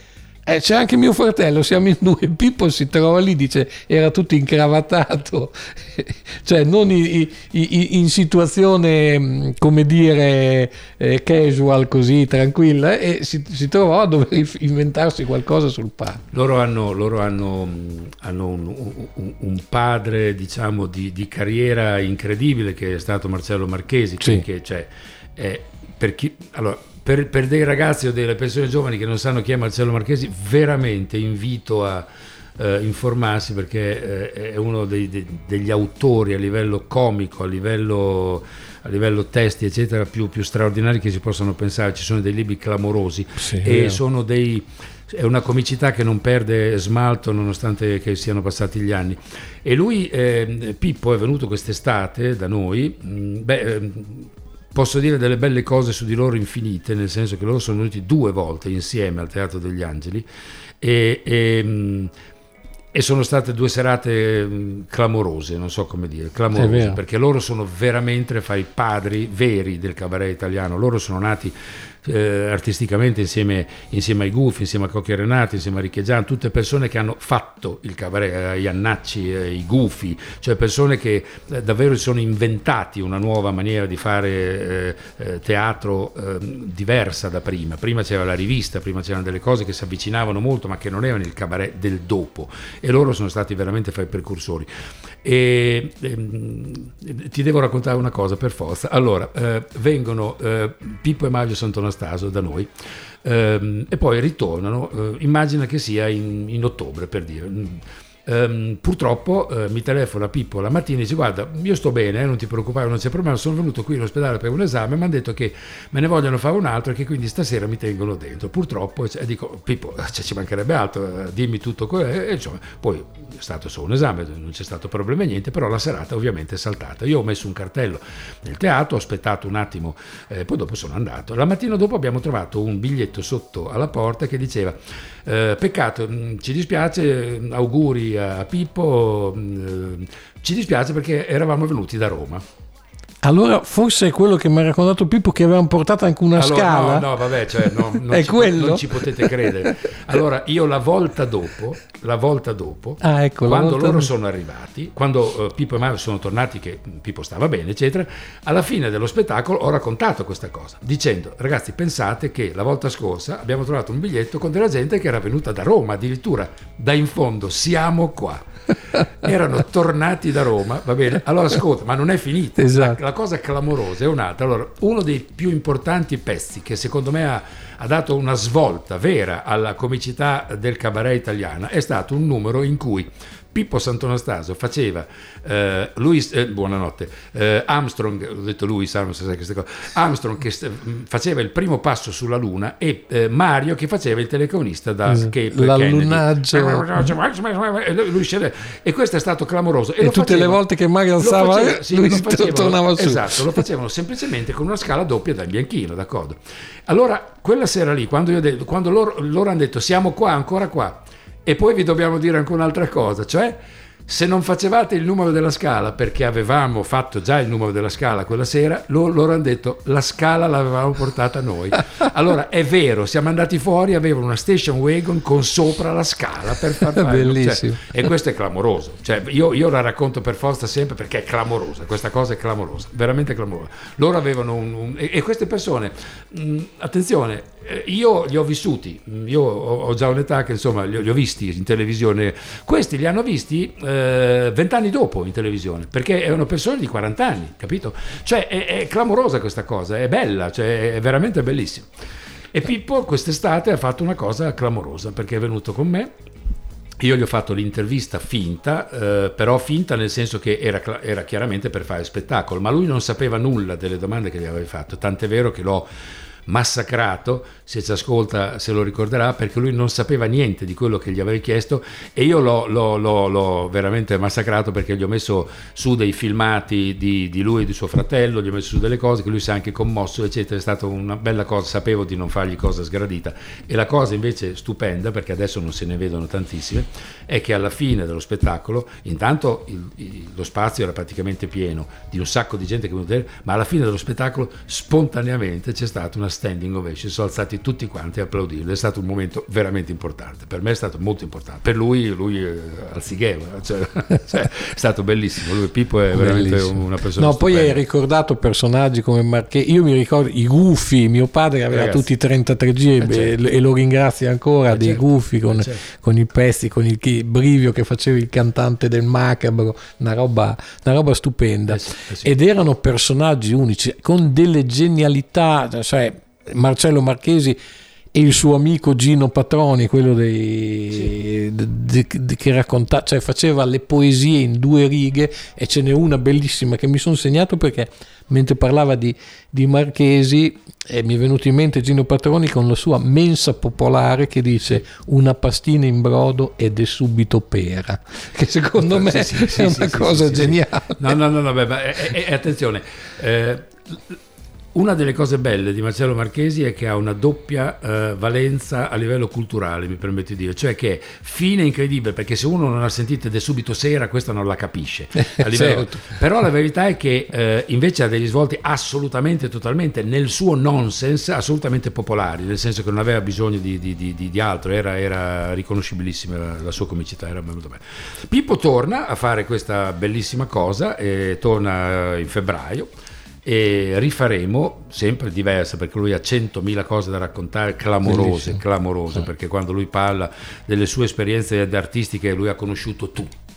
eh, c'è anche mio fratello, siamo in due. Pippo si trova lì, dice era tutto incravatato, cioè non in, in, in, situazione mm, come dire eh, casual, così tranquilla, e si, si, trovò a dover inventarsi qualcosa sul palco. Loro hanno, loro hanno, mm, hanno un, un, un, padre, diciamo, di, di, carriera incredibile che è stato Marcello Marchesi, sì. che cioè, è, per chi, allora, per, per, dei ragazzi o delle persone giovani che non sanno chi è Marcello Marchesi, veramente invito a eh, informarsi perché eh, è uno dei, de, degli autori a livello comico, a livello, a livello testi, eccetera, più, più, straordinari che si possano pensare. Ci sono dei libri clamorosi sì, e sono dei è una comicità che non perde smalto nonostante che siano passati gli anni. E lui, eh, Pippo, è venuto quest'estate da noi, mm, beh, eh, posso dire delle belle cose su di loro infinite, nel senso che loro sono venuti due volte insieme al Teatro degli Angeli e, e, e sono state due serate clamorose, non so come dire, clamorose, perché loro sono veramente fra i padri veri del cabaret italiano, loro sono nati eh, artisticamente insieme, insieme, ai Gufi, insieme a Cocchi Renati, insieme a Ricchegian, tutte persone che hanno fatto il cabaret, eh, Iannacci, eh, i Gufi, cioè persone che eh, davvero si sono inventati una nuova maniera di fare eh, eh, teatro ehm, diversa da prima. Prima c'era la rivista, prima c'erano delle cose che si avvicinavano molto ma che non erano il cabaret del dopo e loro sono stati veramente fra i precursori. E, ehm, ti devo raccontare una cosa per forza. Allora, vengono Pippo e Maglio Santonato Anastasio da noi. Ehm, e poi ritornano, eh, immagina che sia in, in ottobre per dire. Um, purtroppo uh, mi telefona Pippo la mattina e dice guarda io sto bene, eh, non ti preoccupare, non c'è problema, sono venuto qui in ospedale per un esame, mi hanno detto che me ne vogliono fare un altro e che quindi stasera mi tengono dentro. Purtroppo e dico Pippo cioè, ci mancherebbe altro, eh, dimmi tutto quello e insomma poi è stato solo un esame, non c'è stato problema niente, però la serata ovviamente è saltata. Io ho messo un cartello nel teatro, ho aspettato un attimo, eh, poi dopo sono andato. La mattina dopo abbiamo trovato un biglietto sotto alla porta che diceva eh, peccato, mm, ci dispiace, auguri a Pippo, mm, ci dispiace perché eravamo venuti da Roma. Allora, forse è quello che mi ha raccontato Pippo che avevano portato anche una allora, scala. No, no, vabbè, cioè, no, non, è ci, quello? non ci potete credere. Allora, io la volta dopo, la volta dopo, ah, ecco, quando loro dopo. sono arrivati, quando uh, Pippo e Mario sono tornati, che Pippo stava bene, eccetera, alla fine dello spettacolo ho raccontato questa cosa, dicendo, ragazzi, pensate che la volta scorsa abbiamo trovato un biglietto con della gente che era venuta da Roma, addirittura da in fondo, siamo qua. Erano tornati da Roma, va bene? Allora ascolta, ma non è finita. Esatto. La, la cosa clamorosa è un'altra. Allora, uno dei più importanti pezzi che secondo me ha, ha dato una svolta vera alla comicità del cabaret italiana è stato un numero in cui Pippo Sant'Anastasio faceva eh, Louis, eh, buonanotte eh, Armstrong ho detto lui sa non so se queste cose Armstrong che st- faceva il primo passo sulla luna e eh, Mario che faceva il telefonista da. Cape l'allunaggio. E, lui scende, e questo è stato clamoroso e, e tutte facevano, le volte che Mario alzava faceva, sì, lui facevano, tornava su. Esatto lo facevano semplicemente con una scala doppia dal bianchino d'accordo. Allora quella sera lì quando, io quando loro, loro hanno detto siamo qua ancora qua e poi vi dobbiamo dire anche un'altra cosa, cioè se non facevate il numero della scala, perché avevamo fatto già il numero della scala quella sera, loro, hanno detto la scala l'avevamo portata noi. Allora è vero, siamo andati fuori, avevano una station wagon con sopra la scala per far fare. Bellissimo. Cioè, e questo è clamoroso. Cioè, io, io, la racconto per forza sempre perché è clamorosa, questa cosa è clamorosa, veramente clamorosa. Loro avevano un... un e, e, queste persone, mh, attenzione, io li ho vissuti, io ho, ho già un'età che insomma li ho, li ho, visti in televisione, questi li hanno visti vent'anni eh, dopo in televisione, perché erano persone di 40 anni, capito? Cioè è, è clamorosa questa cosa, è bella, cioè è veramente bellissima. E Pippo quest'estate ha fatto una cosa clamorosa perché è venuto con me io gli ho fatto l'intervista finta, eh, però finta nel senso che era, era, chiaramente per fare spettacolo, ma lui non sapeva nulla delle domande che gli avevo fatto, tant'è vero che l'ho massacrato, se ci ascolta se lo ricorderà, perché lui non sapeva niente di quello che gli avevi chiesto e io l'ho, l'ho, l'ho, l'ho veramente massacrato perché gli ho messo su dei filmati di, di, lui e di suo fratello, gli ho messo su delle cose che lui si è anche commosso, eccetera, è stata una bella cosa, sapevo di non fargli cosa sgradita. E la cosa invece stupenda, perché adesso non se ne vedono tantissime, è che alla fine dello spettacolo, intanto il, il, lo spazio era praticamente pieno di un sacco di gente che venuta, ma alla fine dello spettacolo spontaneamente c'è stata una standing ovation, sono alzati tutti quanti a applaudirlo, è stato un momento veramente importante, per me è stato molto importante, per lui, lui eh, al Sigheva, cioè, cioè, è stato bellissimo, lui Pippo è veramente bellissimo. una persona No, stupenda. poi hai ricordato personaggi come Marchesi, io mi ricordo i Gufi, mio padre aveva Ragazzi. tutti 33 G eh, certo. e lo ringrazio ancora, eh, dei certo. Gufi con, eh, certo. con, i pesti, con il brivio che faceva il cantante del macabro, una roba, una roba stupenda. Sì, sì. Ed erano personaggi unici, con delle genialità, cioè Marcello Marchesi e il suo amico Gino Patroni, quello dei, sì. de, de, che raccontava, cioè faceva le poesie in due righe e ce n'è una bellissima che mi sono segnato perché mentre parlava di, di Marchesi eh, mi è venuto in mente Gino Patroni con la sua mensa popolare che dice una pastina in brodo ed è subito pera, che secondo me sì, sì, è una cosa geniale. No, no, no, no beh, beh, eh, eh, attenzione. Eh, una delle cose belle di Marcello Marchesi è che ha una doppia eh, valenza a livello culturale, mi permette di dire, cioè che è fine incredibile, perché se uno non ha sentito ed è subito sera, questa non la capisce. Livello... certo. Però la verità è che eh, invece ha degli svolti assolutamente, totalmente, nel suo nonsense, assolutamente popolari, nel senso che non aveva bisogno di, di, di, di altro, era, era riconoscibilissima la, la, sua comicità, era venuto bene. Pippo torna a fare questa bellissima cosa, e torna in febbraio e rifaremo sempre diversa perché lui ha 100.000 cose da raccontare clamorose, clamorose sì. perché quando lui parla delle sue esperienze artistiche lui ha conosciuto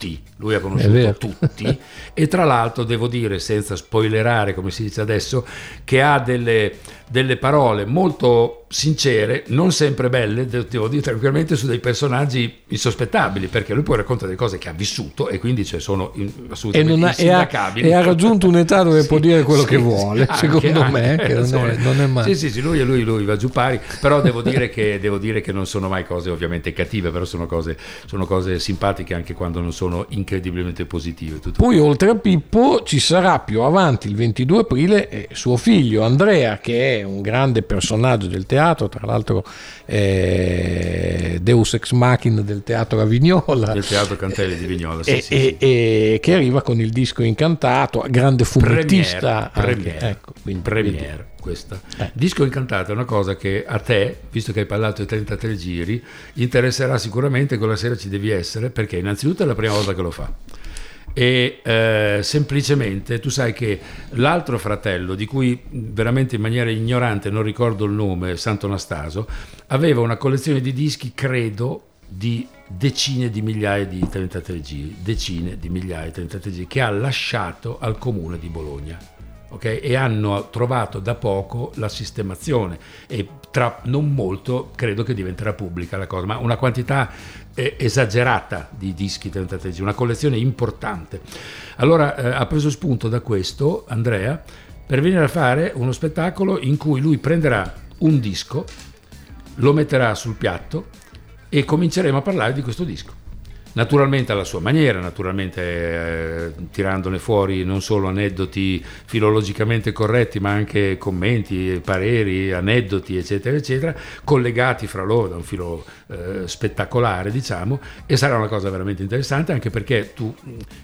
tutti, lui ha conosciuto tutti e tra l'altro devo dire senza spoilerare come si dice adesso che ha delle, delle parole molto sincere, non sempre belle, devo dire tranquillamente, su dei personaggi insospettabili, perché lui poi racconta delle cose che ha vissuto e quindi cioè, sono assolutamente e, ha, e, ha, raggiunto un'età dove sì, può dire quello sì, che vuole, sì, secondo anche, me, anche, che non è, non è mai. Sì, sì, sì, lui, lui, lui va giù pari, però devo dire, che, devo dire che non sono mai cose ovviamente cattive, però sono cose, sono cose simpatiche anche quando non sono incredibilmente positive. poi questo. oltre a Pippo ci sarà più avanti il 22 aprile eh, suo figlio Andrea, che è un grande personaggio del teatro, tra l'altro eh, Deus Ex Machina del teatro a Vignola. Del teatro Cantelli di Vignola, sì, e, sì, e, e, che arriva con il disco incantato, grande fumettista. Premiere, ecco, quindi, premiere questa. Eh. Disco incantato è una cosa che a te, visto che hai parlato di 33 giri, interesserà sicuramente, quella sera ci devi essere, perché innanzitutto è la prima volta che lo fa e eh, semplicemente tu sai che l'altro fratello, di cui veramente in maniera ignorante non ricordo il nome, Santo Anastaso, aveva una collezione di dischi, credo, di decine di migliaia di 33 giri, decine di migliaia di 33 giri, che ha lasciato al comune di Bologna. Okay? E hanno trovato da poco la sistemazione e tra non molto credo che diventerà pubblica la cosa, ma una quantità esagerata di dischi 33 giri, una collezione importante. Allora eh, ha preso spunto da questo Andrea per venire a fare uno spettacolo in cui lui prenderà un disco, lo metterà sul piatto e cominceremo a parlare di questo disco naturalmente alla sua maniera, naturalmente eh, tirandone fuori non solo aneddoti filologicamente corretti, ma anche commenti, pareri, aneddoti, eccetera, eccetera, collegati fra loro da un filo eh, spettacolare, diciamo, e sarà una cosa veramente interessante anche perché tu,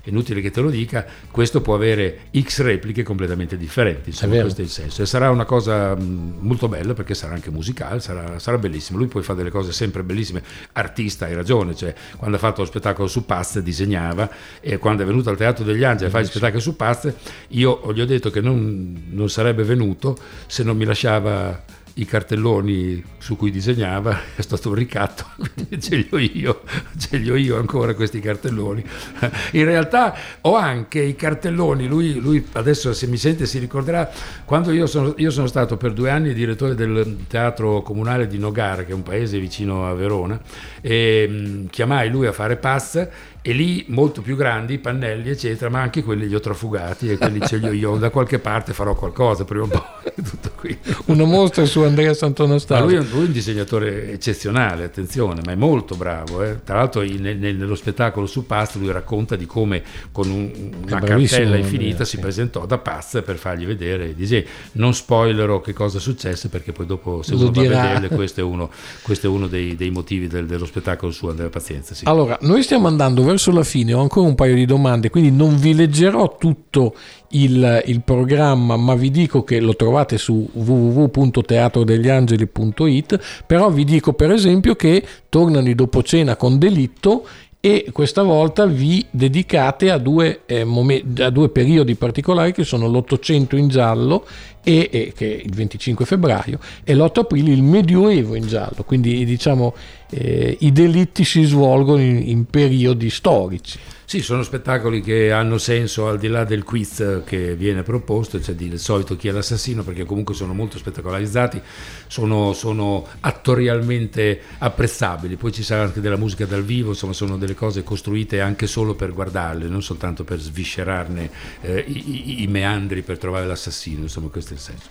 è inutile che te lo dica, questo può avere X repliche completamente differenti, insomma, questo è il senso. E sarà una cosa mh, molto bella perché sarà anche musicale, sarà, sarà bellissimo. Lui poi fa delle cose sempre bellissime, artista, hai ragione, cioè quando ha fatto lo spettacolo su Pazze disegnava e quando è venuto al Teatro degli Angeli a fare gli spettacoli su Pazze, io gli ho detto che non, non sarebbe venuto se non mi lasciava i cartelloni su cui disegnava è stato un ricatto, quindi ce li ho io, ce li ho io ancora questi cartelloni. In realtà ho anche i cartelloni, lui, lui adesso se mi sente si ricorderà, quando io sono, io sono, stato per due anni direttore del teatro comunale di Nogara, che è un paese vicino a Verona, e mh, chiamai lui a fare pass e lì molto più grandi, i pannelli eccetera, ma anche quelli li ho trafugati e quelli ce li ho io, da qualche parte farò qualcosa prima o poi, tutto qui. Una mostra su Andrea Santonostano. Lui, lui, è un disegnatore eccezionale, attenzione, ma è molto bravo. Eh. Tra l'altro nel, nello spettacolo su Paz lui racconta di come con un, una cartella infinita Andrea, si sì. presentò da Paz per fargli vedere i disegni. Non spoilerò che cosa successe perché poi dopo se Lo uno dirà. va a vederle questo è uno, questo è uno dei, dei motivi del, dello spettacolo su Andrea Pazienza. Sì. Allora, noi stiamo andando verso la fine, ho ancora un paio di domande, quindi non vi leggerò tutto il, il programma, ma vi dico che lo trovate su www.teatrodegliangeli.it, però vi dico per esempio che tornano i dopo cena con delitto e questa volta vi dedicate a due, eh, mom- a due periodi particolari che sono l'Ottocento in giallo e, e, che è il 25 febbraio e l'8 aprile il Medioevo in giallo, quindi diciamo eh, i delitti si svolgono in, in periodi storici. Sì, sono spettacoli che hanno senso al di là del quiz che viene proposto, cioè di solito chi è l'assassino, perché comunque sono molto spettacolarizzati, sono, sono attorialmente apprezzabili, poi ci sarà anche della musica dal vivo, insomma sono delle cose costruite anche solo per guardarle, non soltanto per sviscerarne eh, i, i, meandri per trovare l'assassino, insomma questo è il senso.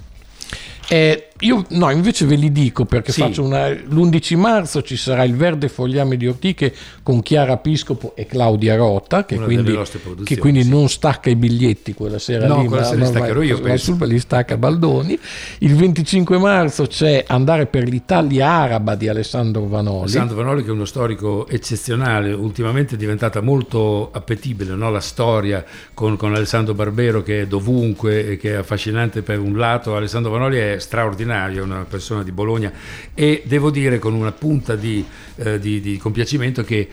Eh, io no, invece ve li dico perché Sì. faccio una, l'11 marzo ci sarà il Verde Fogliame di Ortiche con Chiara Piscopo e Claudia Rota, che, quindi, che quindi non stacca i biglietti quella sera No, lì, quella ma- sera li ma- staccherò io, ma- penso. sul- li stacca Baldoni. Il 25 marzo c'è Andare per l'Italia araba di Alessandro Vanoli. Alessandro Vanoli che è uno storico eccezionale, ultimamente è diventata molto appetibile no? la storia con, con Alessandro Barbero che è dovunque e che è affascinante per un lato, Alessandro Vanoli è straordinario, una persona di Bologna e devo dire con una punta di, eh, di- di compiacimento che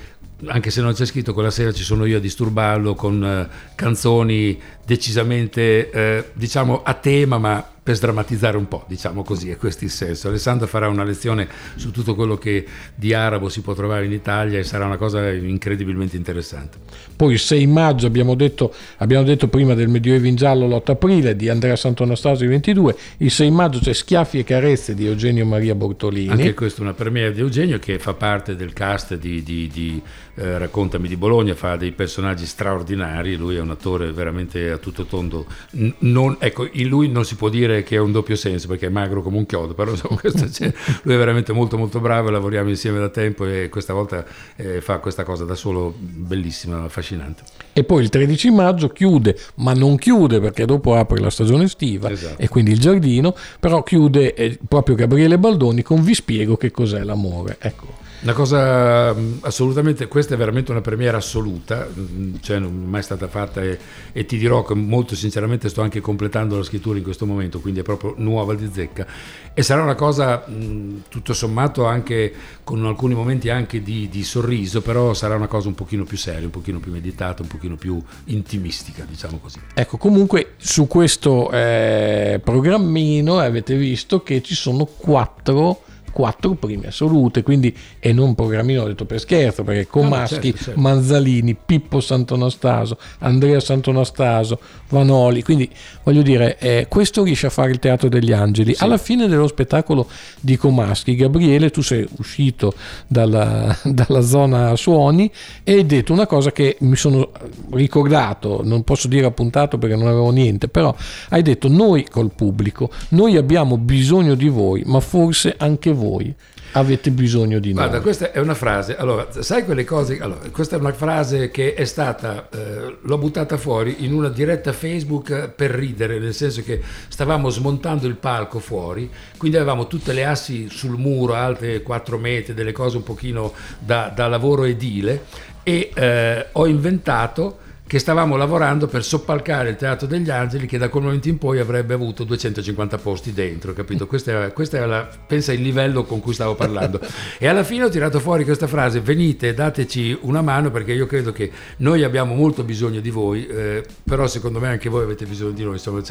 anche se non c'è scritto quella sera ci sono io a disturbarlo con eh, canzoni decisamente eh, diciamo a tema ma per sdrammatizzare un po', diciamo così, è questo il senso. Alessandro farà una lezione su tutto quello che di arabo si può trovare in Italia e sarà una cosa incredibilmente interessante. Poi il 6 maggio abbiamo detto, abbiamo detto prima del Medioevo in giallo l'8 aprile di Andrea Sant'Anastasio 22, il 6 maggio c'è Schiaffi e carezze di Eugenio Maria Bortolini. Anche questa è una premiere di Eugenio che fa parte del cast di, di- di, eh, Raccontami di Bologna, fa dei personaggi straordinari, lui è un attore veramente a tutto tondo. Non- ecco, in lui non si può dire che è un doppio senso perché è magro come un chiodo, però insomma, lui è veramente molto molto bravo, lavoriamo insieme da tempo e questa volta eh, fa questa cosa da solo bellissima, affascinante. E poi il 13 maggio chiude, ma non chiude perché dopo apre la stagione estiva Esatto. e quindi il giardino, però chiude eh, proprio Gabriele Baldoni con Vi spiego che cos'è l'amore. Ecco. Una cosa mh, assolutamente, questa è veramente una premiera assoluta, mh, cioè non è mai stata fatta e, e ti dirò che molto sinceramente sto anche completando la scrittura in questo momento, quindi è proprio nuova di zecca e sarà una cosa mh, tutto sommato anche con alcuni momenti anche di, di sorriso, però sarà una cosa un pochino più seria, un pochino più meditata, un pochino più intimistica, diciamo così. Ecco, comunque su questo eh, programmino avete visto che ci sono quattro, quattro prime assolute, quindi e non programmino ho detto per scherzo, perché Comaschi, certo, certo. Manzalini, Pippo Sant'Anastaso, Andrea Sant'Anastaso, Vanoli, quindi voglio dire, eh, questo riesce a fare il Teatro degli Angeli. Alla fine dello spettacolo di Comaschi, Gabriele, tu sei uscito dalla, dalla zona suoni e hai detto una cosa che mi sono ricordato, non posso dire appuntato perché non avevo niente, però hai detto noi col pubblico, noi abbiamo bisogno di voi, ma forse anche voi avete bisogno di Guarda, noi. questa è una frase, allora, sai quelle cose, allora, questa è una frase che è stata, eh, l'ho buttata fuori in una diretta Facebook per ridere, nel senso che stavamo smontando il palco fuori, quindi avevamo tutte le assi sul muro, alte 4 metri, delle cose un pochino da, da lavoro edile e eh, ho inventato che stavamo lavorando per soppalcare il Teatro degli Angeli che da quel momento in poi avrebbe avuto 250 posti dentro, capito? Questa è, questa è la, pensa il livello con cui stavo parlando. E alla fine ho tirato fuori questa frase, venite, dateci una mano perché io credo che noi abbiamo molto bisogno di voi, eh, però secondo me anche voi avete bisogno di noi, insomma,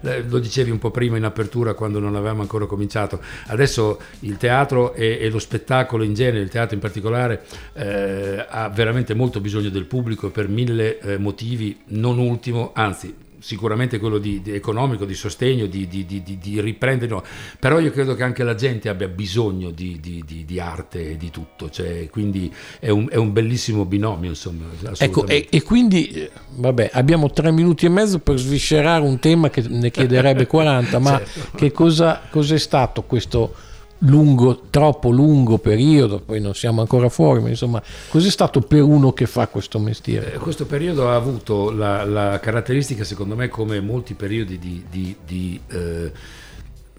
la- lo dicevi un po' prima in apertura quando non avevamo ancora cominciato, adesso il teatro e, e lo spettacolo in genere, il teatro in particolare, eh, ha veramente molto bisogno del pubblico per mille eh, motivi, non ultimo, anzi sicuramente quello di, di economico, di sostegno, di, di, riprendere, no. però io credo che anche la gente abbia bisogno di, di- di- di arte e di tutto, cioè, quindi è un, è un bellissimo binomio, insomma. Ecco, e, e quindi, eh, vabbè, abbiamo tre minuti e mezzo per sviscerare un tema che ne chiederebbe 40, ma Certo. che cosa cos'è stato questo lungo, troppo lungo periodo? Poi non siamo ancora fuori, ma insomma, cos'è stato per uno che fa questo mestiere? Eh, Questo periodo ha avuto la, la caratteristica, secondo me, come molti periodi di, di- di, eh,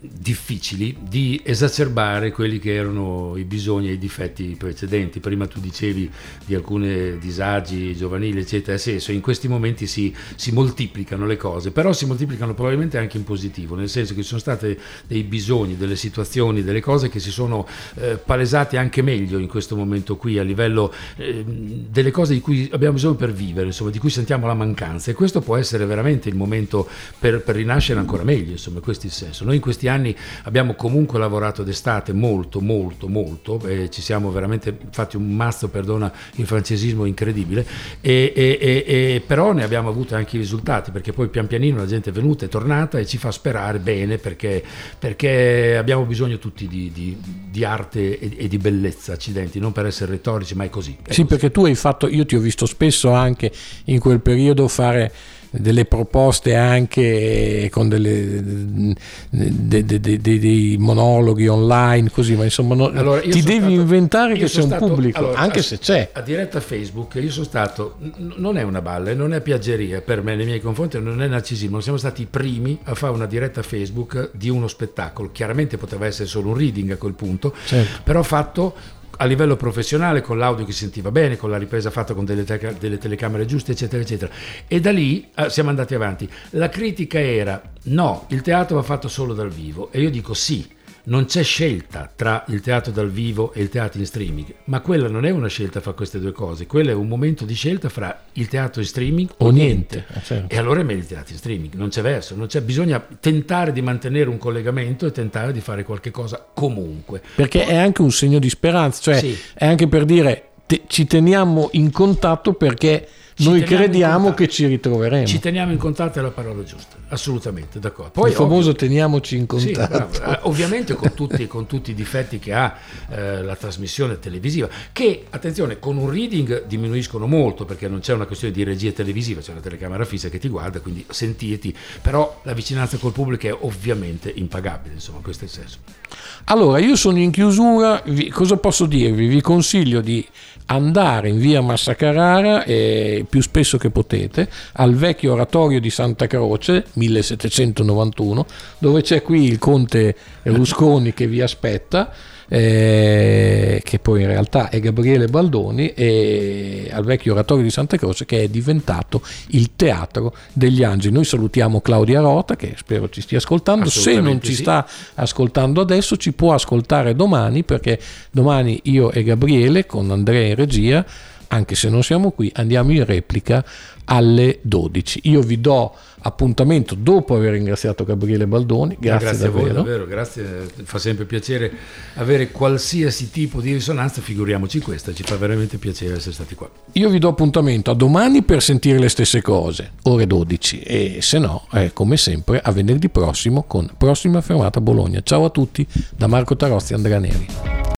difficili, di esacerbare quelli che erano i bisogni e i difetti precedenti. Prima tu dicevi di alcuni disagi giovanili, eccetera. Senso, in questi momenti si, si moltiplicano le cose, però si moltiplicano probabilmente anche in positivo, nel senso che ci sono stati dei bisogni, delle situazioni, delle cose che si sono eh, palesate anche meglio in questo momento qui a livello eh, delle cose di cui abbiamo bisogno per vivere, insomma, di cui sentiamo la mancanza e questo può essere veramente il momento per, per rinascere ancora meglio, insomma, questo è il senso. Noi in questi anni abbiamo comunque lavorato d'estate molto, molto, molto, e ci siamo veramente fatti un mazzo, perdona il francesismo, incredibile, e, e- e- e però ne abbiamo avuto anche i risultati, perché poi pian pianino la gente è venuta, è tornata e ci fa sperare bene, perché, perché abbiamo bisogno tutti di, di- di arte e, e di bellezza, accidenti, non per essere retorici, ma è così. è Sì, così. perché tu hai fatto, io ti ho visto spesso anche in quel periodo fare delle proposte anche con delle, de, de, de, dei monologhi online, così, ma insomma no, allora, ti devi stato, inventare che c'è un stato, pubblico, allora, anche a, se c'è. A diretta Facebook io sono stato, non è una balla, non è piaggeria per me nei miei confronti, non è narcisismo, siamo stati i primi a fare una diretta Facebook di uno spettacolo, chiaramente poteva essere solo un reading a quel punto, certo. però fatto a livello professionale con l'audio che sentiva bene, con la ripresa fatta con delle, te- delle telecamere giuste, eccetera, eccetera. E da lì eh, siamo andati avanti. La critica era no, il teatro va fatto solo dal vivo e io dico sì non c'è scelta tra il teatro dal vivo e il teatro in streaming, ma quella non è una scelta fra queste due cose, quello è un momento di scelta fra il teatro in streaming o, o niente. niente. Eh, certo. E allora è meglio il teatro in streaming, non c'è verso, non c'è, bisogna tentare di mantenere un collegamento e tentare di fare qualche cosa comunque. Perché è anche un segno di speranza, cioè sì. è anche per dire te, ci teniamo in contatto perché noi crediamo che ci ritroveremo. Ci teniamo in contatto è la parola giusta, assolutamente, d'accordo. Poi, Il famoso ovvio, teniamoci in contatto. Sì, eh, ovviamente con tutti, con tutti, i difetti che ha eh, la trasmissione televisiva, che, attenzione, con un reading diminuiscono molto perché non c'è una questione di regia televisiva, c'è una telecamera fissa che ti guarda, quindi sentiti, però la vicinanza col pubblico è ovviamente impagabile, insomma, questo è il senso. Allora, io sono in chiusura, vi, cosa posso dirvi? Vi consiglio di andare in via Massa Carrara eh, più spesso che potete al vecchio oratorio di Santa Croce 1791 dove c'è qui il conte Rusconi che vi aspetta eh, che poi in realtà è Gabriele Baldoni, e al vecchio oratorio di Santa Croce che è diventato il teatro degli angeli. Noi salutiamo Claudia Rota che spero ci stia ascoltando, se non ci sì. sta ascoltando adesso ci può ascoltare domani perché domani io e Gabriele con Andrea in regia anche se non siamo qui, andiamo in replica alle 12. Io vi do appuntamento dopo aver ringraziato Gabriele Baldoni. Grazie, grazie davvero. a voi, davvero, grazie. Fa sempre piacere avere qualsiasi tipo di risonanza, figuriamoci questa, ci fa veramente piacere essere stati qua. Io vi do appuntamento a domani per sentire le stesse cose, ore 12 e se no, eh, come sempre, a venerdì prossimo con prossima fermata Bologna. Ciao a tutti da Marco Tarozzi Andrea Neri.